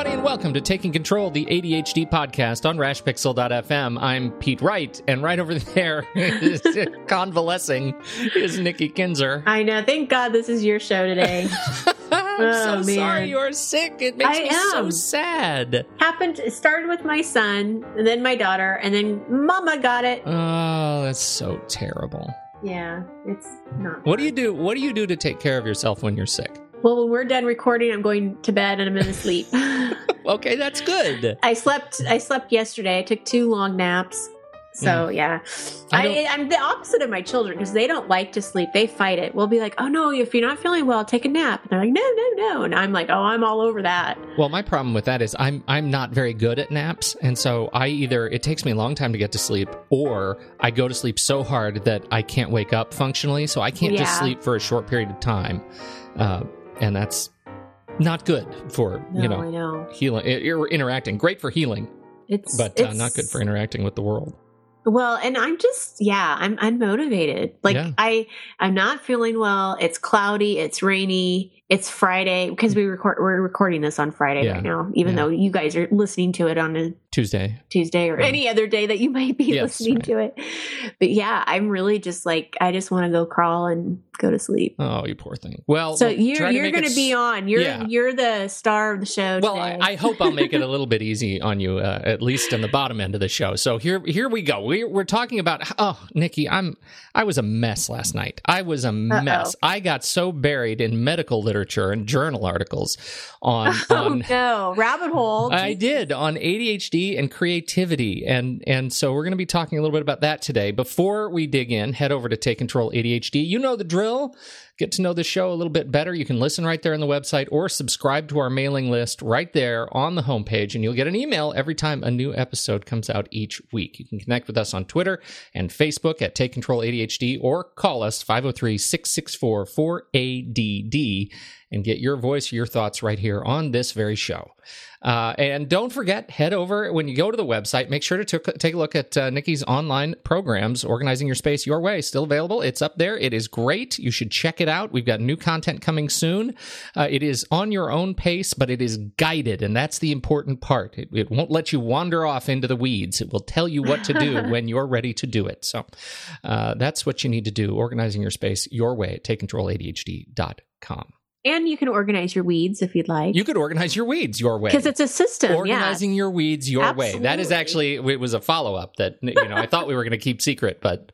everybody, and welcome to Taking Control, the ADHD podcast on RadPixel.fm. I'm Pete Wright, and right over there, convalescing, is Nikki Kinzer. I know. Thank God this is your show today. I'm Oh, so man. sorry you're sick. It makes I me so sad. Happened. It started with my son, and then my daughter, and then Mama got it. Oh, that's so terrible. Yeah, it's not. What do you do? What do you do to take care of yourself when you're sick? Well, when we're done recording, I'm going to bed and I'm going to sleep. Okay, that's good. I slept. I slept yesterday. I took two long naps. So yeah, Mm. I I, I'm the opposite of my children because they don't like to sleep. They fight it. We'll be like, "Oh no, if you're not feeling well, take a nap." And they're like, "No, no, no," and I'm like, "Oh, I'm all over that." Well, my problem with that is I'm I'm not very good at naps, and so I either it takes me a long time to get to sleep, or I go to sleep so hard that I can't wake up functionally, so I can't just sleep for a short period of time, uh, and that's not good for No, you know know. healing or interacting. Great for healing, It's but uh, not good for interacting with the world. Well, and I'm just yeah, I'm unmotivated. Like Yeah. I I'm not feeling well. It's cloudy, it's rainy, it's Friday because we record we're recording this on Friday Yeah. right now, even Yeah. though you guys are listening to it on a Tuesday. Tuesday or Right. any other day that you might be Yes, listening right. to it. But yeah, I'm really just like I just want to go crawl and go to sleep. Oh, you poor thing. Well, So you're you're make going it to be on. You're Yeah. you're the star of the show. Well. I, I hope I'll make it a little bit easy on you, uh, at least in the bottom end of the show. So here, here we go. We're, we're talking about. Oh, Nikki, I'm. I was a mess last night. I was a mess. I got so buried in medical literature and journal articles on. oh on no, rabbit hole. I did on ADHD and creativity, and and so we're going to be talking a little bit about that today. Before we dig in, head over to Take Control ADHD. You know the drill. Get to know the show a little bit better. You can listen right there on the website or subscribe to our mailing list right there on the homepage, and you'll get an email every time a new episode comes out each week. You can connect with us on Twitter and Facebook at Take Control ADHD or call us 503 664 4ADD and get your voice, your thoughts right here on this very show. Uh, and don't forget, head over when you go to the website. Make sure to took take a look at uh, Nikki's online programs, Organizing Your Space Your Way. Still available. It's up there. It is great. You should check it out. We've got new content coming soon. Uh, it is on your own pace, but it is guided, and that's the important part. It, it won't let you wander off into the weeds. It will tell you what to do when you're ready to do it. So uh, that's what you need to do. Organizing your space your way at takecontroladhd.com. and you can organize your weeds if you'd like. You could organize your weeds your way because it's a system. organizing your weeds your way. That is actually it was a follow up that you know I thought we were going to keep secret, but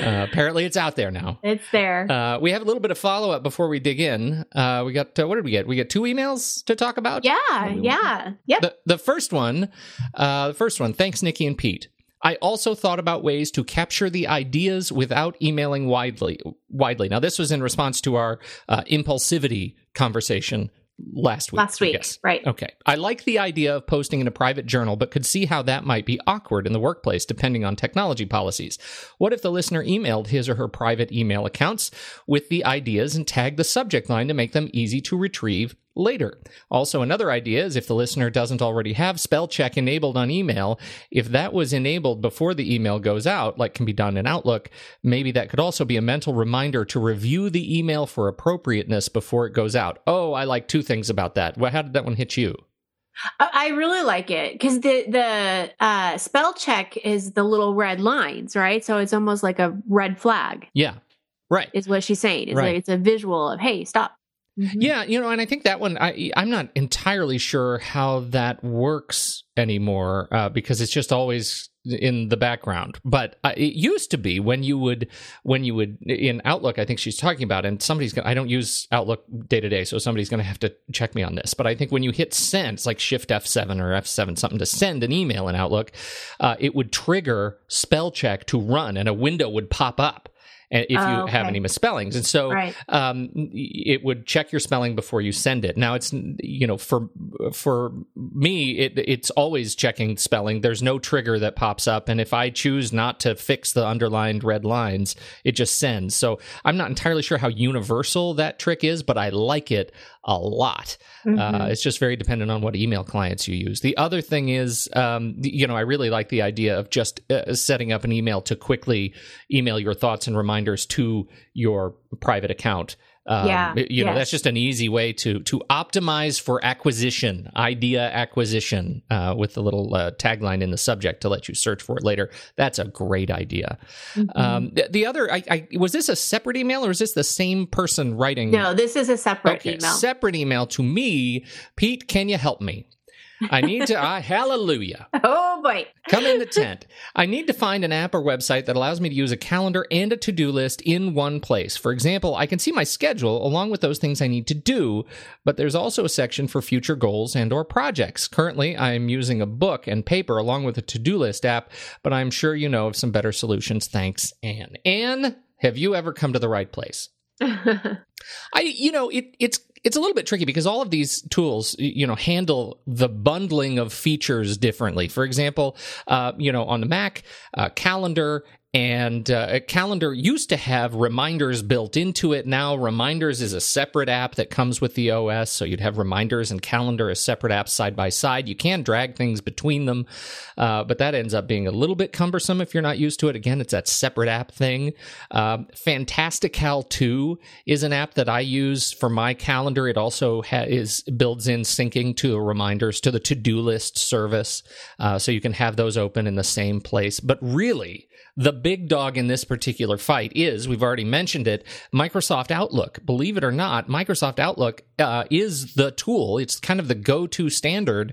uh, apparently it's out there now. it's there. Uh, we have a little bit of follow up before we dig in. Uh, we got uh, what did we get? We get two emails to talk about. yeah, yeah, yep. The the first one, uh, the first one. Thanks, Nikki and Pete. I also thought about ways to capture the ideas without emailing widely. Widely. Now, this was in response to our uh, impulsivity conversation last week. Last week, right? Okay. I like the idea of posting in a private journal, but could see how that might be awkward in the workplace depending on technology policies. What if the listener emailed his or her private email accounts with the ideas and tagged the subject line to make them easy to retrieve later? Also, another idea is if the listener doesn't already have spell check enabled on email, if that was enabled before the email goes out, like can be done in Outlook, maybe that could also be a mental reminder to review the email for appropriateness before it goes out. Oh, I like two things about that. Well, how did that one hit you? I I really like it because the the uh, spell check is the little red lines, right? So it's almost like a red flag, Yeah. Right. is what she's saying. It's Right. like it's a visual of hey, stop. Mhm. Yeah, you know, and I think that one I I'm not entirely sure how that works anymore uh, because it's just always in the background. But uh, it used to be when you would when you would in Outlook. I think she's talking about, and somebody's gonna. I don't use Outlook day to day, so somebody's going to have to check me on this. But I think when you hit send, it's like Shift F seven or F seven something to send an email in Outlook, uh, it would trigger spell check to run, and a window would pop up. If you Oh, have any misspellings, and so Right. um, it would check your spelling before you send it. Now it's you know for for me it it's always checking spelling. There's no trigger that pops up, and if I choose not to fix the underlined red lines, it just sends. So I'm not entirely sure how universal that trick is, but I like it a lot. Uh, Mhm. it's just very dependent on what email clients you use. The other thing is, um, you know, I really like the idea of just uh, setting up an email to quickly email your thoughts and reminders to your private account. Um, Yeah, you know that's just an easy way to to optimize for acquisition, idea acquisition, uh, with the little uh, tagline in the subject to let you search for it later. That's a great idea. Mhm. Um, the, the other, I, I, was this a separate email or is this the same person writing? no, this is a separate okay, email. separate email to me. Pete, can you help me? I need to. I hallelujah. oh boy. Come in the tent. I need to find an app or website that allows me to use a calendar and a to do list in one place. For example, I can see my schedule along with those things I need to do, but there's also a section for future goals and or projects. Currently, I'm using a book and paper along with a to do list app, but I'm sure you know of some better solutions. Thanks, Anne. Anne, have you ever come to the right place? I, you know, it, it's it's a little bit tricky because all of these tools, you know, handle the bundling of features differently. For example, uh, you know, on the Mac, uh, Calendar and uh, Calendar used to have reminders built into it. Now, Reminders is a separate app that comes with the OS, so you'd have Reminders and Calendar as separate apps side by side. You can drag things between them, uh, but that ends up being a little bit cumbersome if you're not used to it. Again, it's that separate app thing. Um, Fantastical 2 is an app that I use for my calendar. It also ha- is builds in syncing to reminders to the to do list service, uh, so you can have those open in the same place. But really, the big dog in this particular fight is we've already mentioned it Microsoft Outlook. Believe it or not, Microsoft Outlook uh, is the tool. It's kind of the go to standard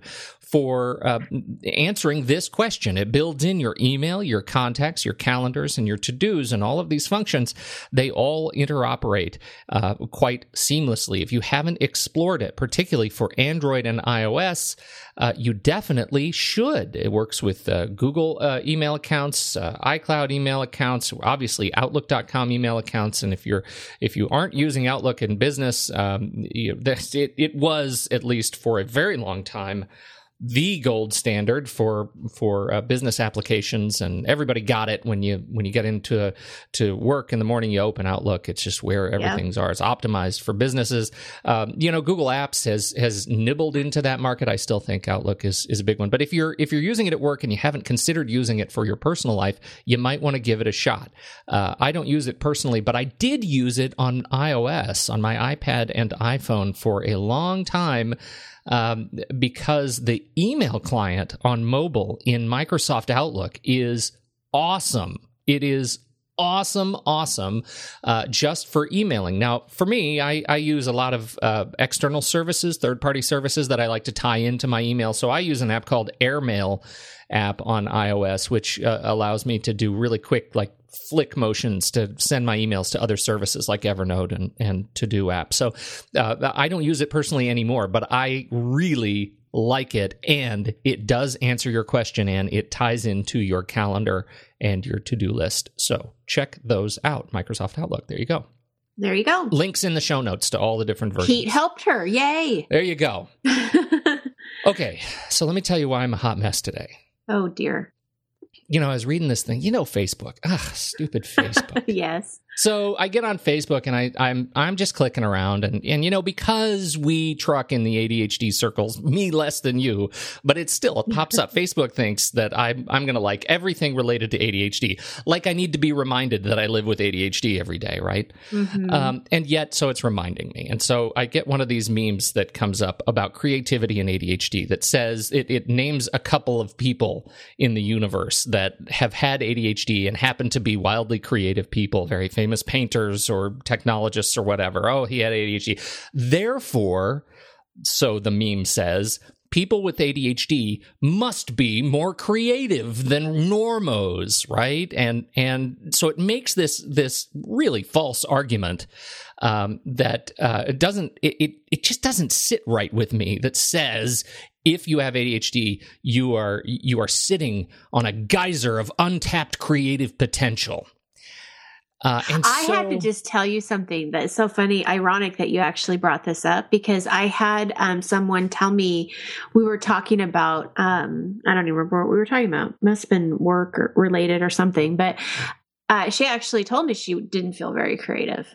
for uh, answering this question. It builds in your email, your contacts, your calendars, and your to dos, and all of these functions. They all interoperate uh, quite seamlessly. If you haven't explored it, particularly for Android and iOS, uh, you definitely should. It works with uh, Google uh, email accounts, uh, iCloud email accounts, obviously Outlook.com email accounts, and if you're if you aren't using Outlook in business, um, you, it, it was at least for a very long time the gold standard for for uh, business applications and everybody got it when you when you get into to work in the morning you open outlook it's just where everything's are. It's optimized for businesses. Um, you know google apps has has nibbled into that market. I still think outlook is is a big one. But if you're if you're using it at work and you haven't considered using it for your personal life you might want to give it a shot. Uh, i don't use it personally but i did use it on ios on my ipad and iphone for a long time um, because the email client on mobile in Microsoft Outlook is awesome. It is awesome, awesome, uh, just for emailing. Now, for me, I, I use a lot of uh, external services, third party services that I like to tie into my email. So I use an app called AirMail app on iOS, which uh, allows me to do really quick, like flick motions to send my emails to other services like Evernote and, and To Do app. So uh, I don't use it personally anymore, but I really like it. And it does answer your question and it ties into your calendar and your to do list. So check those out. Microsoft Outlook. There you go. there you go. Links in the show notes to all the different versions. Pete helped her. Yay. There you go. Okay, so let me tell you why I'm a hot mess today. oh dear. You know, I was reading this thing. You know, Facebook. Ah, stupid Facebook. yes. So I get on Facebook and I, I'm I'm just clicking around and and you know because we truck in the ADHD circles, me less than you, but it still it pops up. Facebook thinks that I'm I'm gonna like everything related to ADHD, like I need to be reminded that I live with ADHD every day, right? Mhm. Um, and yet, so it's reminding me. And so I get one of these memes that comes up about creativity and ADHD that says it, it names a couple of people in the universe that have had ADHD and happen to be wildly creative people, very famous painters or technologists or whatever. Oh, he had ADHD. Therefore, so the meme says, people with ADHD must be more creative than normos, right? And and so it makes this this really false argument um, that uh, it doesn't it, it it just doesn't sit right with me. That says if you have ADHD, you are you are sitting on a geyser of untapped creative potential. Uh, and I so, had to just tell you something that's so funny, ironic that you actually brought this up because I had um, someone tell me we were talking about, um, I don't even remember what we were talking about. Must have been work or related or something, but uh, she actually told me she didn't feel very creative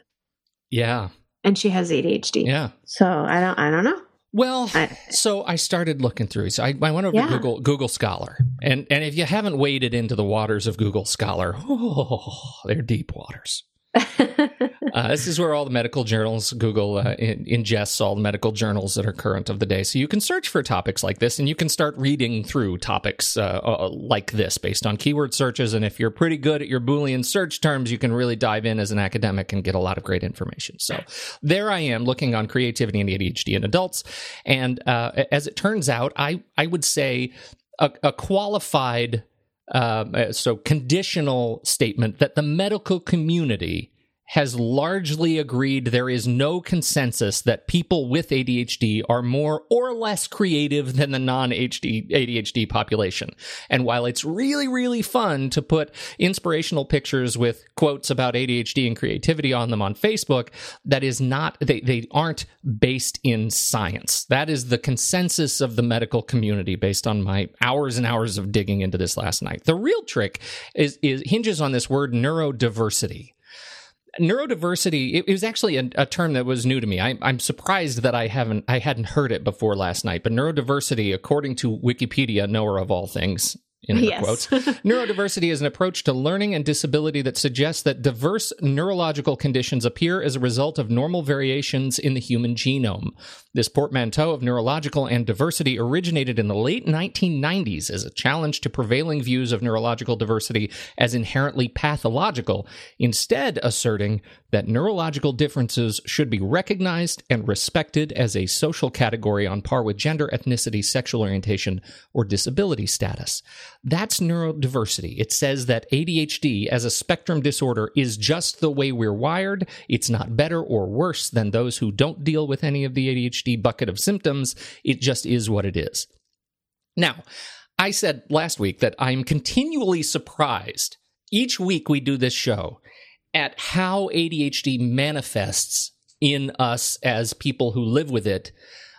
yeah, and she has ADHD. yeah. So I don't, I don't know. Well, I- so I started looking through. So I, I went over Yeah. to Google Google Scholar, and and if you haven't waded into the waters of Google Scholar, oh, they're deep waters. Uh, this is where all the medical journals, Google uh, in, ingests all the medical journals that are current of the day. So you can search for topics like this and you can start reading through topics uh, uh, like this based on keyword searches. And if you're pretty good at your Boolean search terms, you can really dive in as an academic and get a lot of great information. So there I am looking on creativity and ADHD in adults. And uh, as it turns out, I, I would say a, a qualified, uh, so conditional statement that the medical community has largely agreed there is no consensus that people with ADHD are more or less creative than the non ADHD population. And while it's really, really fun to put inspirational pictures with quotes about ADHD and creativity on them on Facebook, that is not, they, they aren't based in science. That is the consensus of the medical community based on my hours and hours of digging into this last night. The real trick is, is hinges on this word neurodiversity neurodiversity it, it was actually a, a, term that was new to me. I, i'm surprised that i haven't i hadn't heard it before last night but neurodiversity according to wikipedia knower of all things in yes. quotes. Neurodiversity is an approach to learning and disability that suggests that diverse neurological conditions appear as a result of normal variations in the human genome. This portmanteau of neurological and diversity originated in the late 1990s as a challenge to prevailing views of neurological diversity as inherently pathological, instead asserting that neurological differences should be recognized and respected as a social category on par with gender, ethnicity, sexual orientation, or disability status. That's neurodiversity. It says that ADHD as a spectrum disorder is just the way we're wired. It's not better or worse than those who don't deal with any of the ADHD bucket of symptoms. It just is what it is. Now, I said last week that I'm continually surprised each week we do this show at how ADHD manifests in us as people who live with it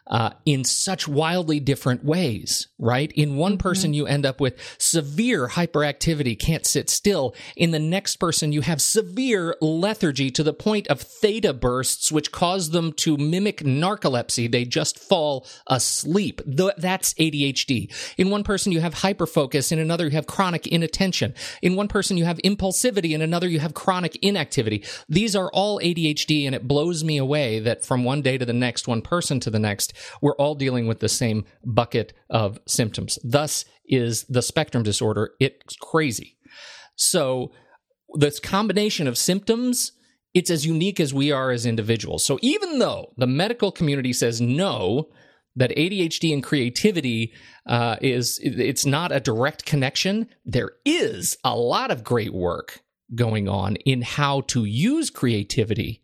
uh, in such wildly different ways, right? In one mm-hmm. person, you end up with severe hyperactivity, can't sit still. In the next person, you have severe lethargy to the point of theta bursts, which cause them to mimic narcolepsy. They just fall asleep. That's ADHD. In one person, you have hyperfocus. In another, you have chronic inattention. In one person, you have impulsivity. In another, you have chronic inactivity. These are all ADHD, and it blows me away that from one day to the next, one person to the next, we're all dealing with the same bucket of symptoms. Thus is the spectrum disorder. It's crazy. So this combination of symptoms, it's as unique as we are as individuals. So even though the medical community says no, that ADHD and creativity uh, is it's not a direct connection. There is a lot of great work going on in how to use creativity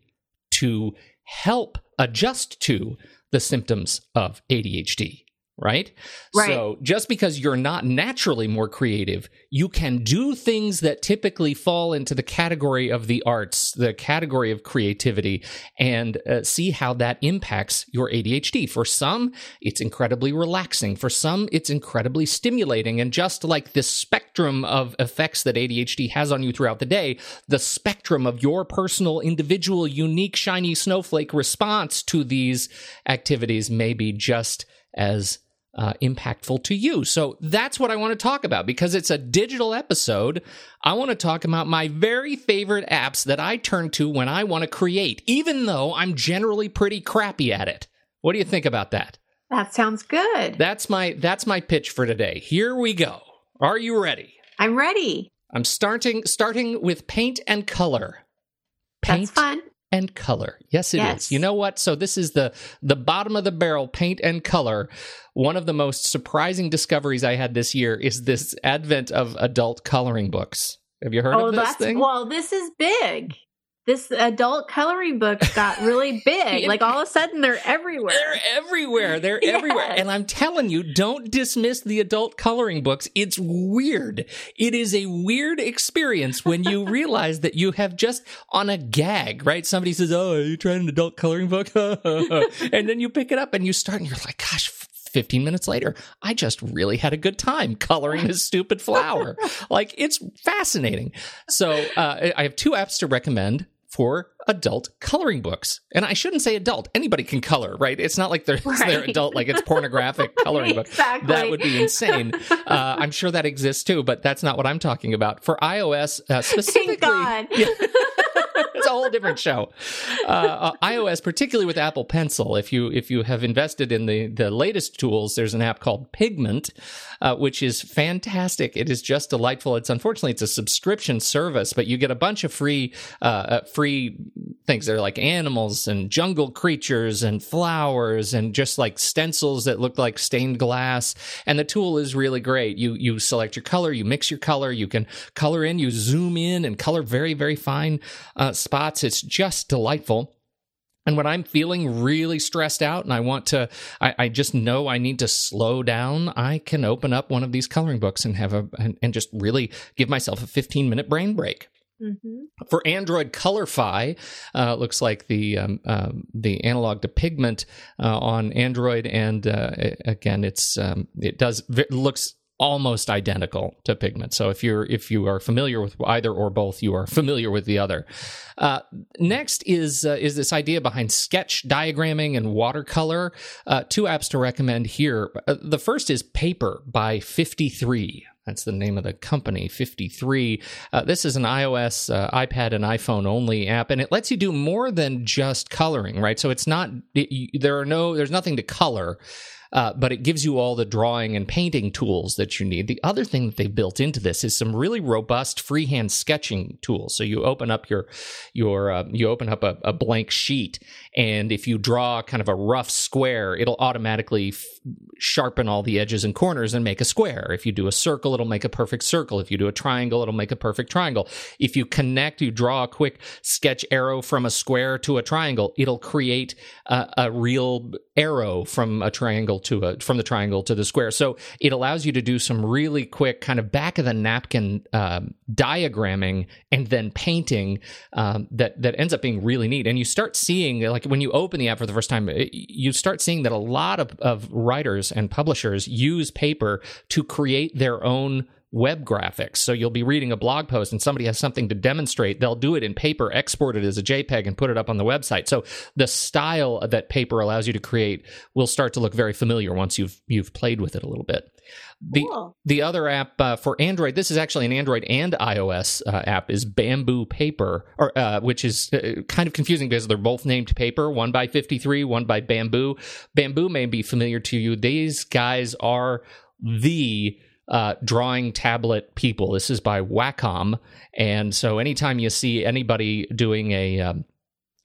to help adjust to the symptoms of ADHD right? right? So just because you're not naturally more creative, you can do things that typically fall into the category of the arts, the category of creativity, and uh, see how that impacts your ADHD. For some, it's incredibly relaxing. For some, it's incredibly stimulating. And just like the spectrum of effects that ADHD has on you throughout the day, the spectrum of your personal, individual, unique, shiny snowflake response to these activities may be just as uh, impactful to you. So that's what I want to talk about because it's a digital episode. I want to talk about my very favorite apps that I turn to when I want to create, even though I'm generally pretty crappy at it. What do you think about that? That sounds good. That's my that's my pitch for today. Here we go. Are you ready? I'm ready. I'm starting starting with paint and color. Paint That's fun and color. Yes, it yes. is. You know what? So this is the the bottom of the barrel paint and color. One of the most surprising discoveries I had this year is this advent of adult coloring books. Have you heard oh, of this that's, thing? Well, this is big this adult coloring books got really big. like all of a sudden they're everywhere. They're everywhere. They're yes. everywhere. And I'm telling you, don't dismiss the adult coloring books. It's weird. It is a weird experience when you realize that you have just on a gag, right? Somebody says, Oh, are you trying an adult coloring book? and then you pick it up and you start and you're like, gosh, 15 minutes later, I just really had a good time coloring this stupid flower. like it's fascinating. So uh, I have two apps to recommend for adult coloring books. And I shouldn't say adult. Anybody can color, right? It's not like they're, right. they're adult, like it's pornographic coloring book. Exactly. That would be insane. Uh, I'm sure that exists too, but that's not what I'm talking about. For iOS uh, specifically. Thank God. Yeah, whole different show. Uh, uh, iOS, particularly with Apple Pencil, if you if you have invested in the the latest tools, there's an app called Pigment, uh, which is fantastic. It is just delightful. It's unfortunately it's a subscription service, but you get a bunch of free uh, uh, free things. They're like animals and jungle creatures and flowers and just like stencils that look like stained glass. And the tool is really great. You you select your color, you mix your color, you can color in, you zoom in and color very very fine uh, spots. It's just delightful. And when I'm feeling really stressed out and I want to, I, I, just know I need to slow down, I can open up one of these coloring books and have a, and, and just really give myself a 15 minute brain break. Mm-hmm. For Android Colorfy, uh, looks like the um, um, the analog to Pigment uh, on Android, and uh, again, it's um, it does it looks almost identical to pigment. So if you're if you are familiar with either or both, you are familiar with the other. Uh, next is uh, is this idea behind sketch diagramming and watercolor. Uh, two apps to recommend here. Uh, the first is Paper by Fifty Three. That's the name of the company, 53. Uh, this is an iOS, uh, iPad, and iPhone only app, and it lets you do more than just coloring, right? So it's not, it, there are no, there's nothing to color uh, but it gives you all the drawing and painting tools that you need. The other thing that they've built into this is some really robust freehand sketching tools. So you open up your your uh, you open up a, a, blank sheet, and if you draw kind of a rough square, it'll automatically f- sharpen all the edges and corners and make a square. If you do a circle, it'll make a perfect circle. If you do a triangle, it'll make a perfect triangle. If you connect, you draw a quick sketch arrow from a square to a triangle, it'll create a, a real arrow from a triangle to a from the triangle to the square. So it allows you to do some really quick kind of back of the napkin um, diagramming and then painting um, that that ends up being really neat. And you start seeing like when you open the app for the first time, you start seeing that a lot of, of writers and publishers use paper to create their own web graphics. So you'll be reading a blog post and somebody has something to demonstrate. They'll do it in paper, export it as a JPEG, and put it up on the website. So the style that paper allows you to create will start to look very familiar once you've you've played with it a little bit. The cool. the other app uh, for Android, this is actually an Android and iOS uh, app, is Bamboo Paper, or uh, which is uh, kind of confusing because they're both named Paper, one by 53, one by Bamboo. Bamboo may be familiar to you. These guys are the uh, drawing tablet people. This is by Wacom, and so anytime you see anybody doing a um,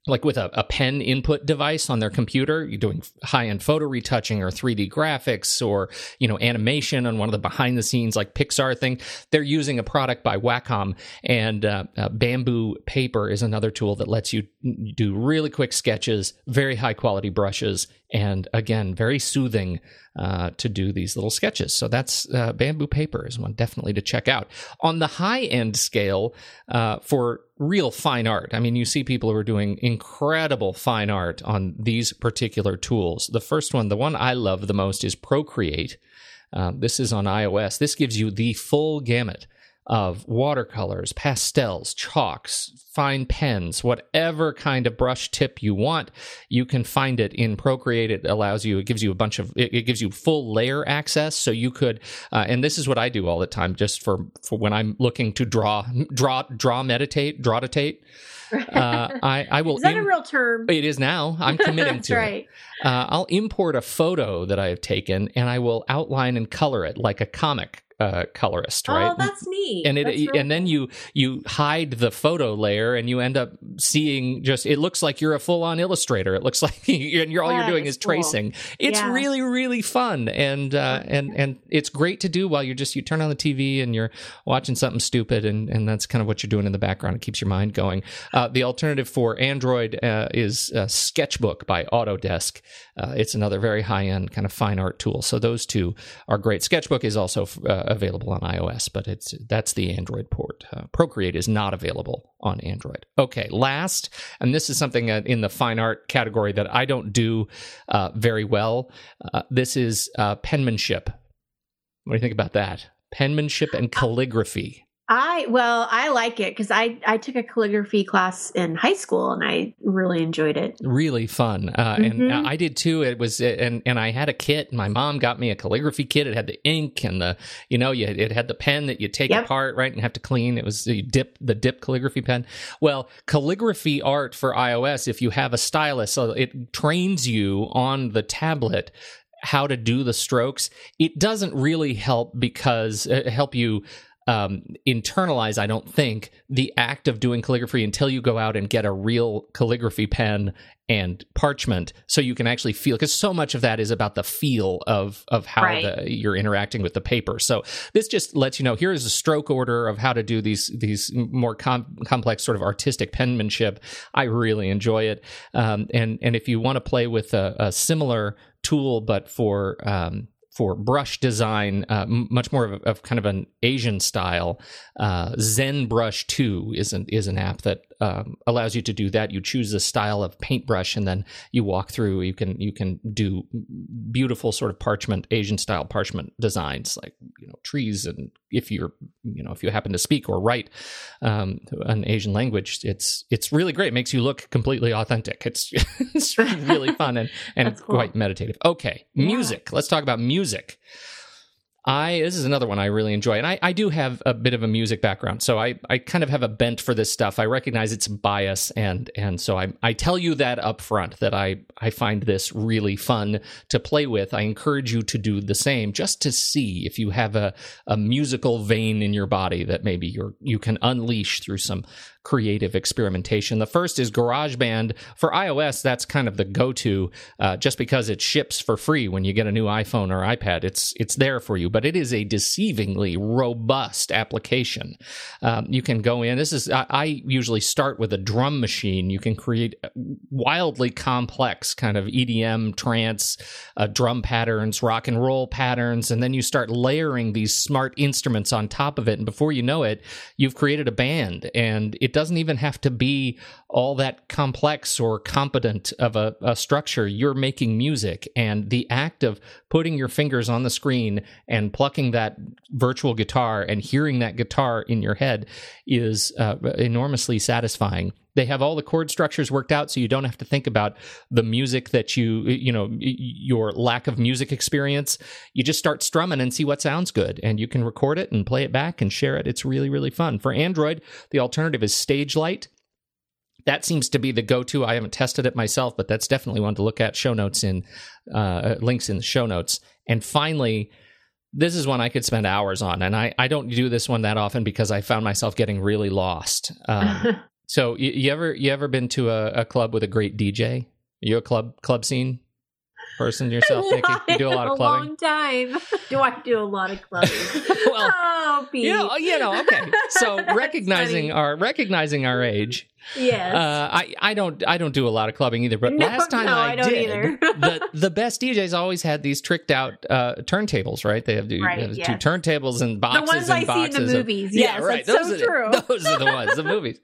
like with a, a, pen input device on their computer, you're doing high end photo retouching or 3D graphics or you know animation on one of the behind the scenes like Pixar thing. They're using a product by Wacom, and uh, uh, Bamboo Paper is another tool that lets you do really quick sketches, very high quality brushes, and again, very soothing uh, to do these little sketches. So that's uh, bamboo paper is one definitely to check out. On the high end scale, uh, for real fine art, I mean, you see people who are doing incredible fine art on these particular tools. The first one, the one I love the most, is Procreate. Uh, this is on iOS. This gives you the full gamut of watercolors, pastels, chalks, fine pens, whatever kind of brush tip you want, you can find it in Procreate. It allows you, it gives you a bunch of, it, it gives you full layer access. So you could, uh, and this is what I do all the time, just for for when I'm looking to draw, draw, draw, meditate, draw, meditate. Uh, I, I will. Is that Im- a real term? It is now. I'm committing to right. it. Uh, I'll import a photo that I have taken, and I will outline and color it like a comic uh, colorist, right? Oh, that's neat. And it really and then you you hide the photo layer, and you end up seeing just it looks like you're a full on illustrator. It looks like and you're all you're doing is cool. tracing. It's yeah. really really fun, and uh, and and it's great to do while you're just you turn on the TV and you're watching something stupid, and and that's kind of what you're doing in the background. It keeps your mind going. Uh, the alternative for Android uh, is Sketchbook by Autodesk. Uh, it's another very high end kind of fine art tool. So those two are great. Sketchbook is also uh, available on iOS, but it's that's the Android port. Uh, Procreate is not available on Android. Okay, last, and this is something in the fine art category that I don't do uh, very well. Uh, this is uh, penmanship. What do you think about that? Penmanship and calligraphy. I well, I like it because I I took a calligraphy class in high school and I really enjoyed it. Really fun, uh, mm-hmm. and I did too. It was and and I had a kit. My mom got me a calligraphy kit. It had the ink and the you know you it had the pen that you take yep. apart right and have to clean. It was the dip the dip calligraphy pen. Well, calligraphy art for iOS. If you have a stylus, so it trains you on the tablet how to do the strokes. It doesn't really help because uh, help you um, internalize, I don't think, the act of doing calligraphy until you go out and get a real calligraphy pen and parchment, so you can actually feel. Because so much of that is about the feel of of how right. the, you're interacting with the paper. So this just lets you know here is a stroke order of how to do these these more com- complex sort of artistic penmanship. I really enjoy it, um, and and if you want to play with a, a similar tool, but for um, for brush design, uh, much more of, of, kind of an Asian style. Uh, Zen Brush Two is an is an app that um, allows you to do that. You choose a style of paintbrush, and then you walk through. You can you can do beautiful sort of parchment Asian style parchment designs, like you know trees. And if you're you know if you happen to speak or write um, an Asian language, it's it's really great. It makes you look completely authentic. It's it's really fun and and cool. quite meditative. Okay, yeah. music. Let's talk about music. I this is another one I really enjoy, and I, I do have a bit of a music background, so I, I kind of have a bent for this stuff. I recognize its bias, and and so I I tell you that up front that I I find this really fun to play with. I encourage you to do the same, just to see if you have a a musical vein in your body that maybe you're you can unleash through some creative experimentation. The first is GarageBand. For iOS, that's kind of the go-to, uh, just because it ships for free when you get a new iPhone or iPad. It's it's there for you, but it is a deceivingly robust application. Um, you can go in. This is I, I usually start with a drum machine. You can create wildly complex kind of EDM, trance, uh, drum patterns, rock and roll patterns, and then you start layering these smart instruments on top of it. And before you know it, you've created a band, and it doesn't even have to be all that complex or competent of a, a, structure. You're making music, and the act of putting your fingers on the screen and plucking that virtual guitar and hearing that guitar in your head is uh, enormously satisfying. They have all the chord structures worked out, so you don't have to think about the music that you, you know, your lack of music experience. You just start strumming and see what sounds good, and you can record it and play it back and share it. It's really, really fun. For Android, the alternative is Stagelight that seems to be the go-to. I haven't tested it myself, but that's definitely one to look at. Show notes in uh, links in the show notes. And finally, this is one I could spend hours on, and I, I don't do this one that often because I found myself getting really lost. Um, so you, you, ever you ever been to a, a, club with a great DJ? Are You a club club scene person yourself, Nikki? You do a lot of clubbing. A long time. Do I do a lot of clubbing? well, oh, Pete. You know, oh, you know, okay. So recognizing our recognizing our age, Yes. Uh, I, I don't I don't do a lot of clubbing either, but no, last time no, I, I did, the the best DJs always had these tricked out uh, turntables, right? They have, right, have two turntables and boxes the ones and I boxes. See in the movies. Of, yes, yeah, right. Those so are true. The, those are the ones, the movies.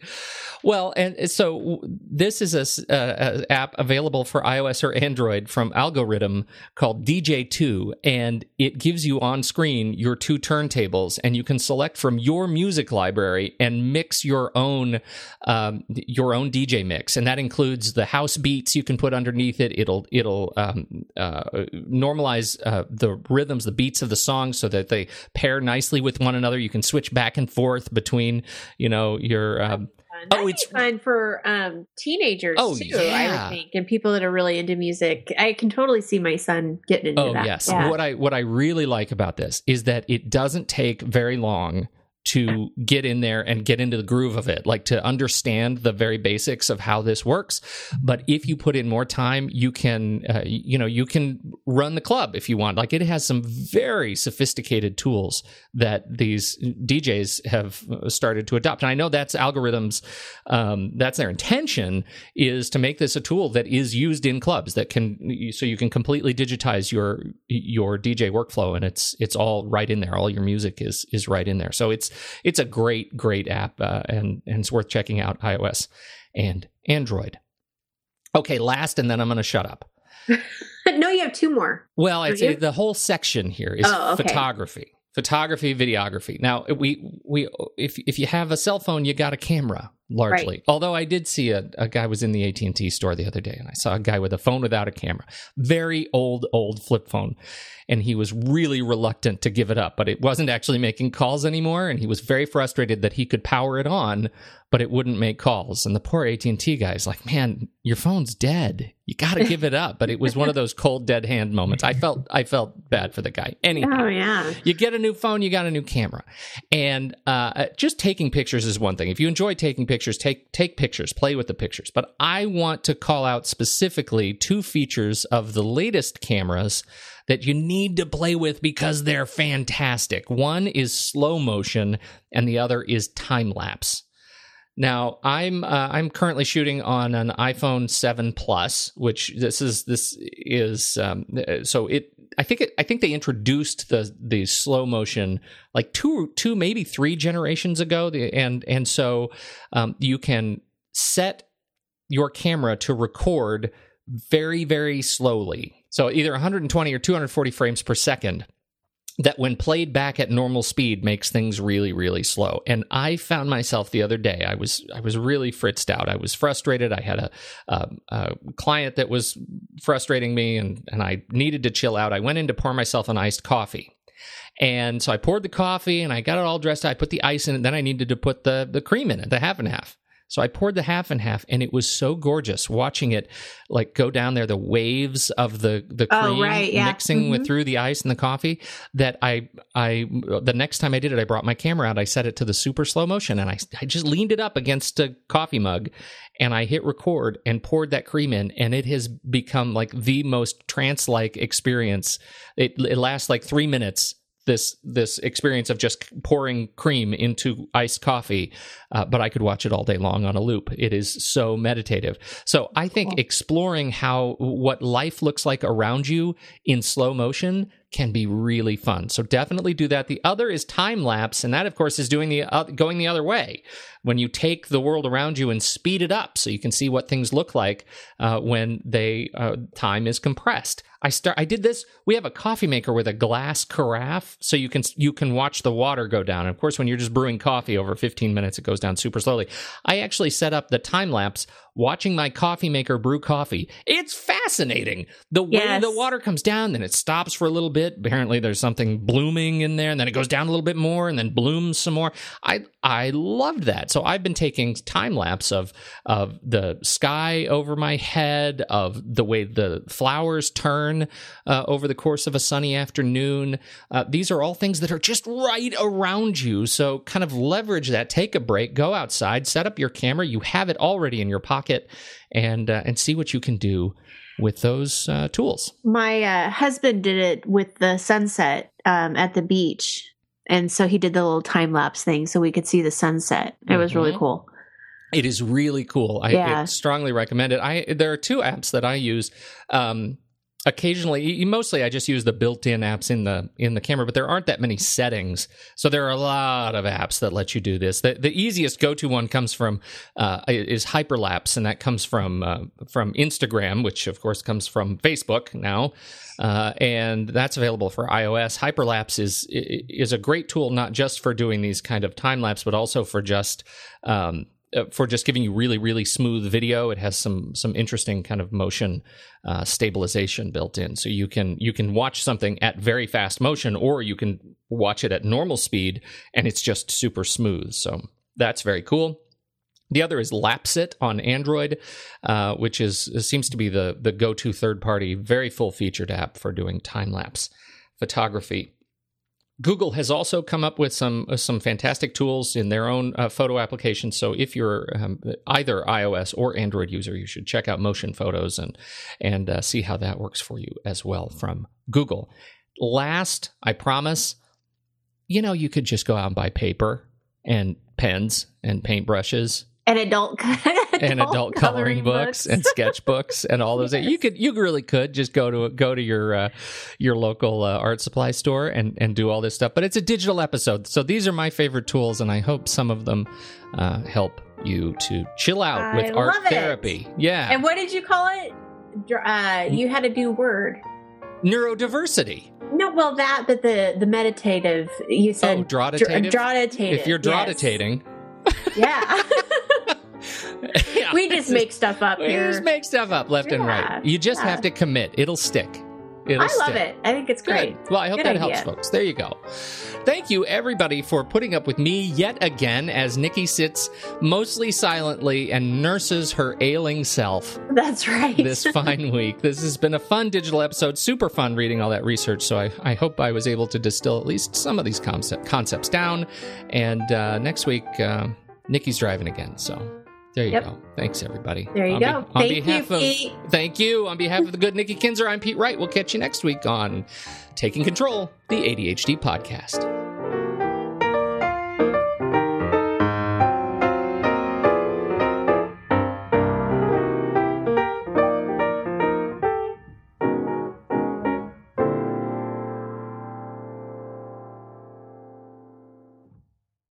Well, and so this is a, uh, a, app available for iOS or Android from Algoriddim called DJay 2, and it gives you on screen your two turntables, and you can select from your music library and mix your own um, your own DJ mix, and that includes the house beats you can put underneath it. It'll it'll um, uh, normalize uh, the rhythms, the beats of the song, so that they pair nicely with one another. You can switch back and forth between you know your um, fun. Oh, it's fun for um, teenagers oh, too. Yeah. I would think, and people that are really into music. I can totally see my son getting into oh, that. yes. Yeah. What I what I really like about this is that it doesn't take very long to get in there and get into the groove of it, like to understand the very basics of how this works. But if you put in more time, you can, uh, you know, you can run the club if you want. Like it has some very sophisticated tools that these DJs have started to adopt. And I know that's Algoriddim's. um, that's their intention is to make this a tool that is used in clubs that can, so you can completely digitize your, your DJ workflow and it's, it's all right in there. All your music is, is right in there. So it's, it's a great, great app, uh, and and it's worth checking out iOS and Android. Okay, last, and then I'm going to shut up. no, you have two more. Well, I it's, the whole section here is oh, okay. photography photography, videography. Now, we we if if you have a cell phone, you got a camera largely. Right. Although I did see a, a guy was in the AT and T store the other day, and I saw a guy with a phone without a camera, very old old flip phone, and he was really reluctant to give it up. But it wasn't actually making calls anymore, and he was very frustrated that he could power it on, but it wouldn't make calls. And the poor AT and T guy's like, "Man, your phone's dead. You got to give it up." But it was one of those cold dead hand moments. I felt I felt bad for the guy. Anyhow, Oh yeah. you get a new phone, you got a new camera, and uh, just taking pictures is one thing. If you enjoy taking pictures, take take pictures, play with the pictures. But I want to call out specifically two features of the latest cameras that you need to play with because they're fantastic. One is slow motion, and the other is time lapse. Now I'm uh, I'm currently shooting on an iPhone 7 Plus, which this is this is um, so it I think it, I think they introduced the the slow motion like two two maybe three generations ago, and and so um, you can set your camera to record very very slowly, so either 120 or 240 frames per second that when played back at normal speed makes things really really slow. And i found myself the other day i was i was really fritzed out. I was frustrated. I had a, a, a client that was frustrating me and and i needed to chill out. I went in to pour myself an iced coffee. And so i poured the coffee and i got it all dressed. I put the ice in it. Then i needed to put the the cream in it the half and half so I poured the half and half, and it was so gorgeous watching it like go down there, the waves of the the Oh, cream right, yeah. mixing with Mhm. through the ice and the coffee. That I I the next time I did it, I brought my camera out. I set it to the super slow motion, and I I just leaned it up against a coffee mug, and I hit record and poured that cream in, and it has become like the most trance like experience. It it lasts like three minutes. This this experience of just pouring cream into iced coffee, uh, but I could watch it all day long on a loop. It is so meditative. So I think exploring how what life looks like around you in slow motion can be really fun. So definitely do that. The other is time lapse, and that of course is doing the uh, going the other way. When you take the world around you and speed it up, so you can see what things look like uh, when they uh, time is compressed. I start. I did this. We have a coffee maker with a glass carafe, so you can you can watch the water go down. And of course, when you're just brewing coffee over 15 minutes, it goes down super slowly. I actually set up the time lapse watching my coffee maker brew coffee. It's fascinating. The way Yes. the water comes down, then it stops for a little bit. Apparently, there's something blooming in there, and then it goes down a little bit more, and then blooms some more. I I loved that. So I've been taking time lapse of of the sky over my head, of the way the flowers turn uh, over the course of a sunny afternoon. Uh, these are all things that are just right around you. So kind of leverage that. Take a break. Go outside. Set up your camera. You have it already in your pocket, and uh, and see what you can do with those uh, tools. My uh, husband did it with the sunset um, at the beach, and so he did the little time lapse thing, so we could see the sunset. It was really Mhm. cool. It is really cool. I, Yeah. I strongly recommend it. I there are two apps that I use. Um, occasionally, mostly I just use the built-in apps in the in the camera, but there aren't that many settings. So there are a lot of apps that let you do this. The the easiest go-to one comes from uh, is Hyperlapse, and that comes from uh, from Instagram, which of course comes from Facebook now. Uh, and that's available for iOS. Hyperlapse is is a great tool, not just for doing these kind of time lapse, but also for just um, for just giving you really really smooth video. It has some some interesting kind of motion uh, stabilization built in, so you can you can watch something at very fast motion, or you can watch it at normal speed, and it's just super smooth. So that's very cool. The other is LapseIt on Android, uh, which is seems to be the the go to third party, very full featured app for doing time lapse photography. Google has also come up with some uh, some fantastic tools in their own uh, photo applications. So if you're um, either iOS or Android user, you should check out Motion Photos and and uh, see how that works for you as well from Google. Last, I promise, you know, you could just go out and buy paper and pens and paintbrushes And adult, and adult coloring books, and sketchbooks and all those. Yes. You could, you really could just go to go to your uh, your local uh, art supply store and and do all this stuff. But it's a digital episode, so these are my favorite tools, and I hope some of them uh, help you to chill out I with art it. therapy. Yeah, and what did you call it? Uh, you had a new word. neurodiversity. no, well, that, but the the meditative. You said oh, drawditative. Drawditative. If you're drawditating, yes. yeah. yeah. we just make stuff up We here. just make stuff up left and right. You just yeah. have to commit. It'll stick. It'll I love stick. it. I think it's great. Good. Well, I hope Good that helps, folks. There you go. Thank you, everybody, for putting up with me yet again as Nikki sits mostly silently and nurses her ailing self That's right. this fine week. This has been a fun digital episode, super fun reading all that research. So I, I hope I was able to distill at least some of these concept, concepts down. And uh, next week, uh, Nikki's driving again. So there you Yep. go. Thanks, everybody. There you On go. on Thank you, behalf of, Pete. Thank you. On behalf of the good Nikki Kinzer, I'm Pete Wright. We'll catch you next week on Taking Control, the ADHD podcast.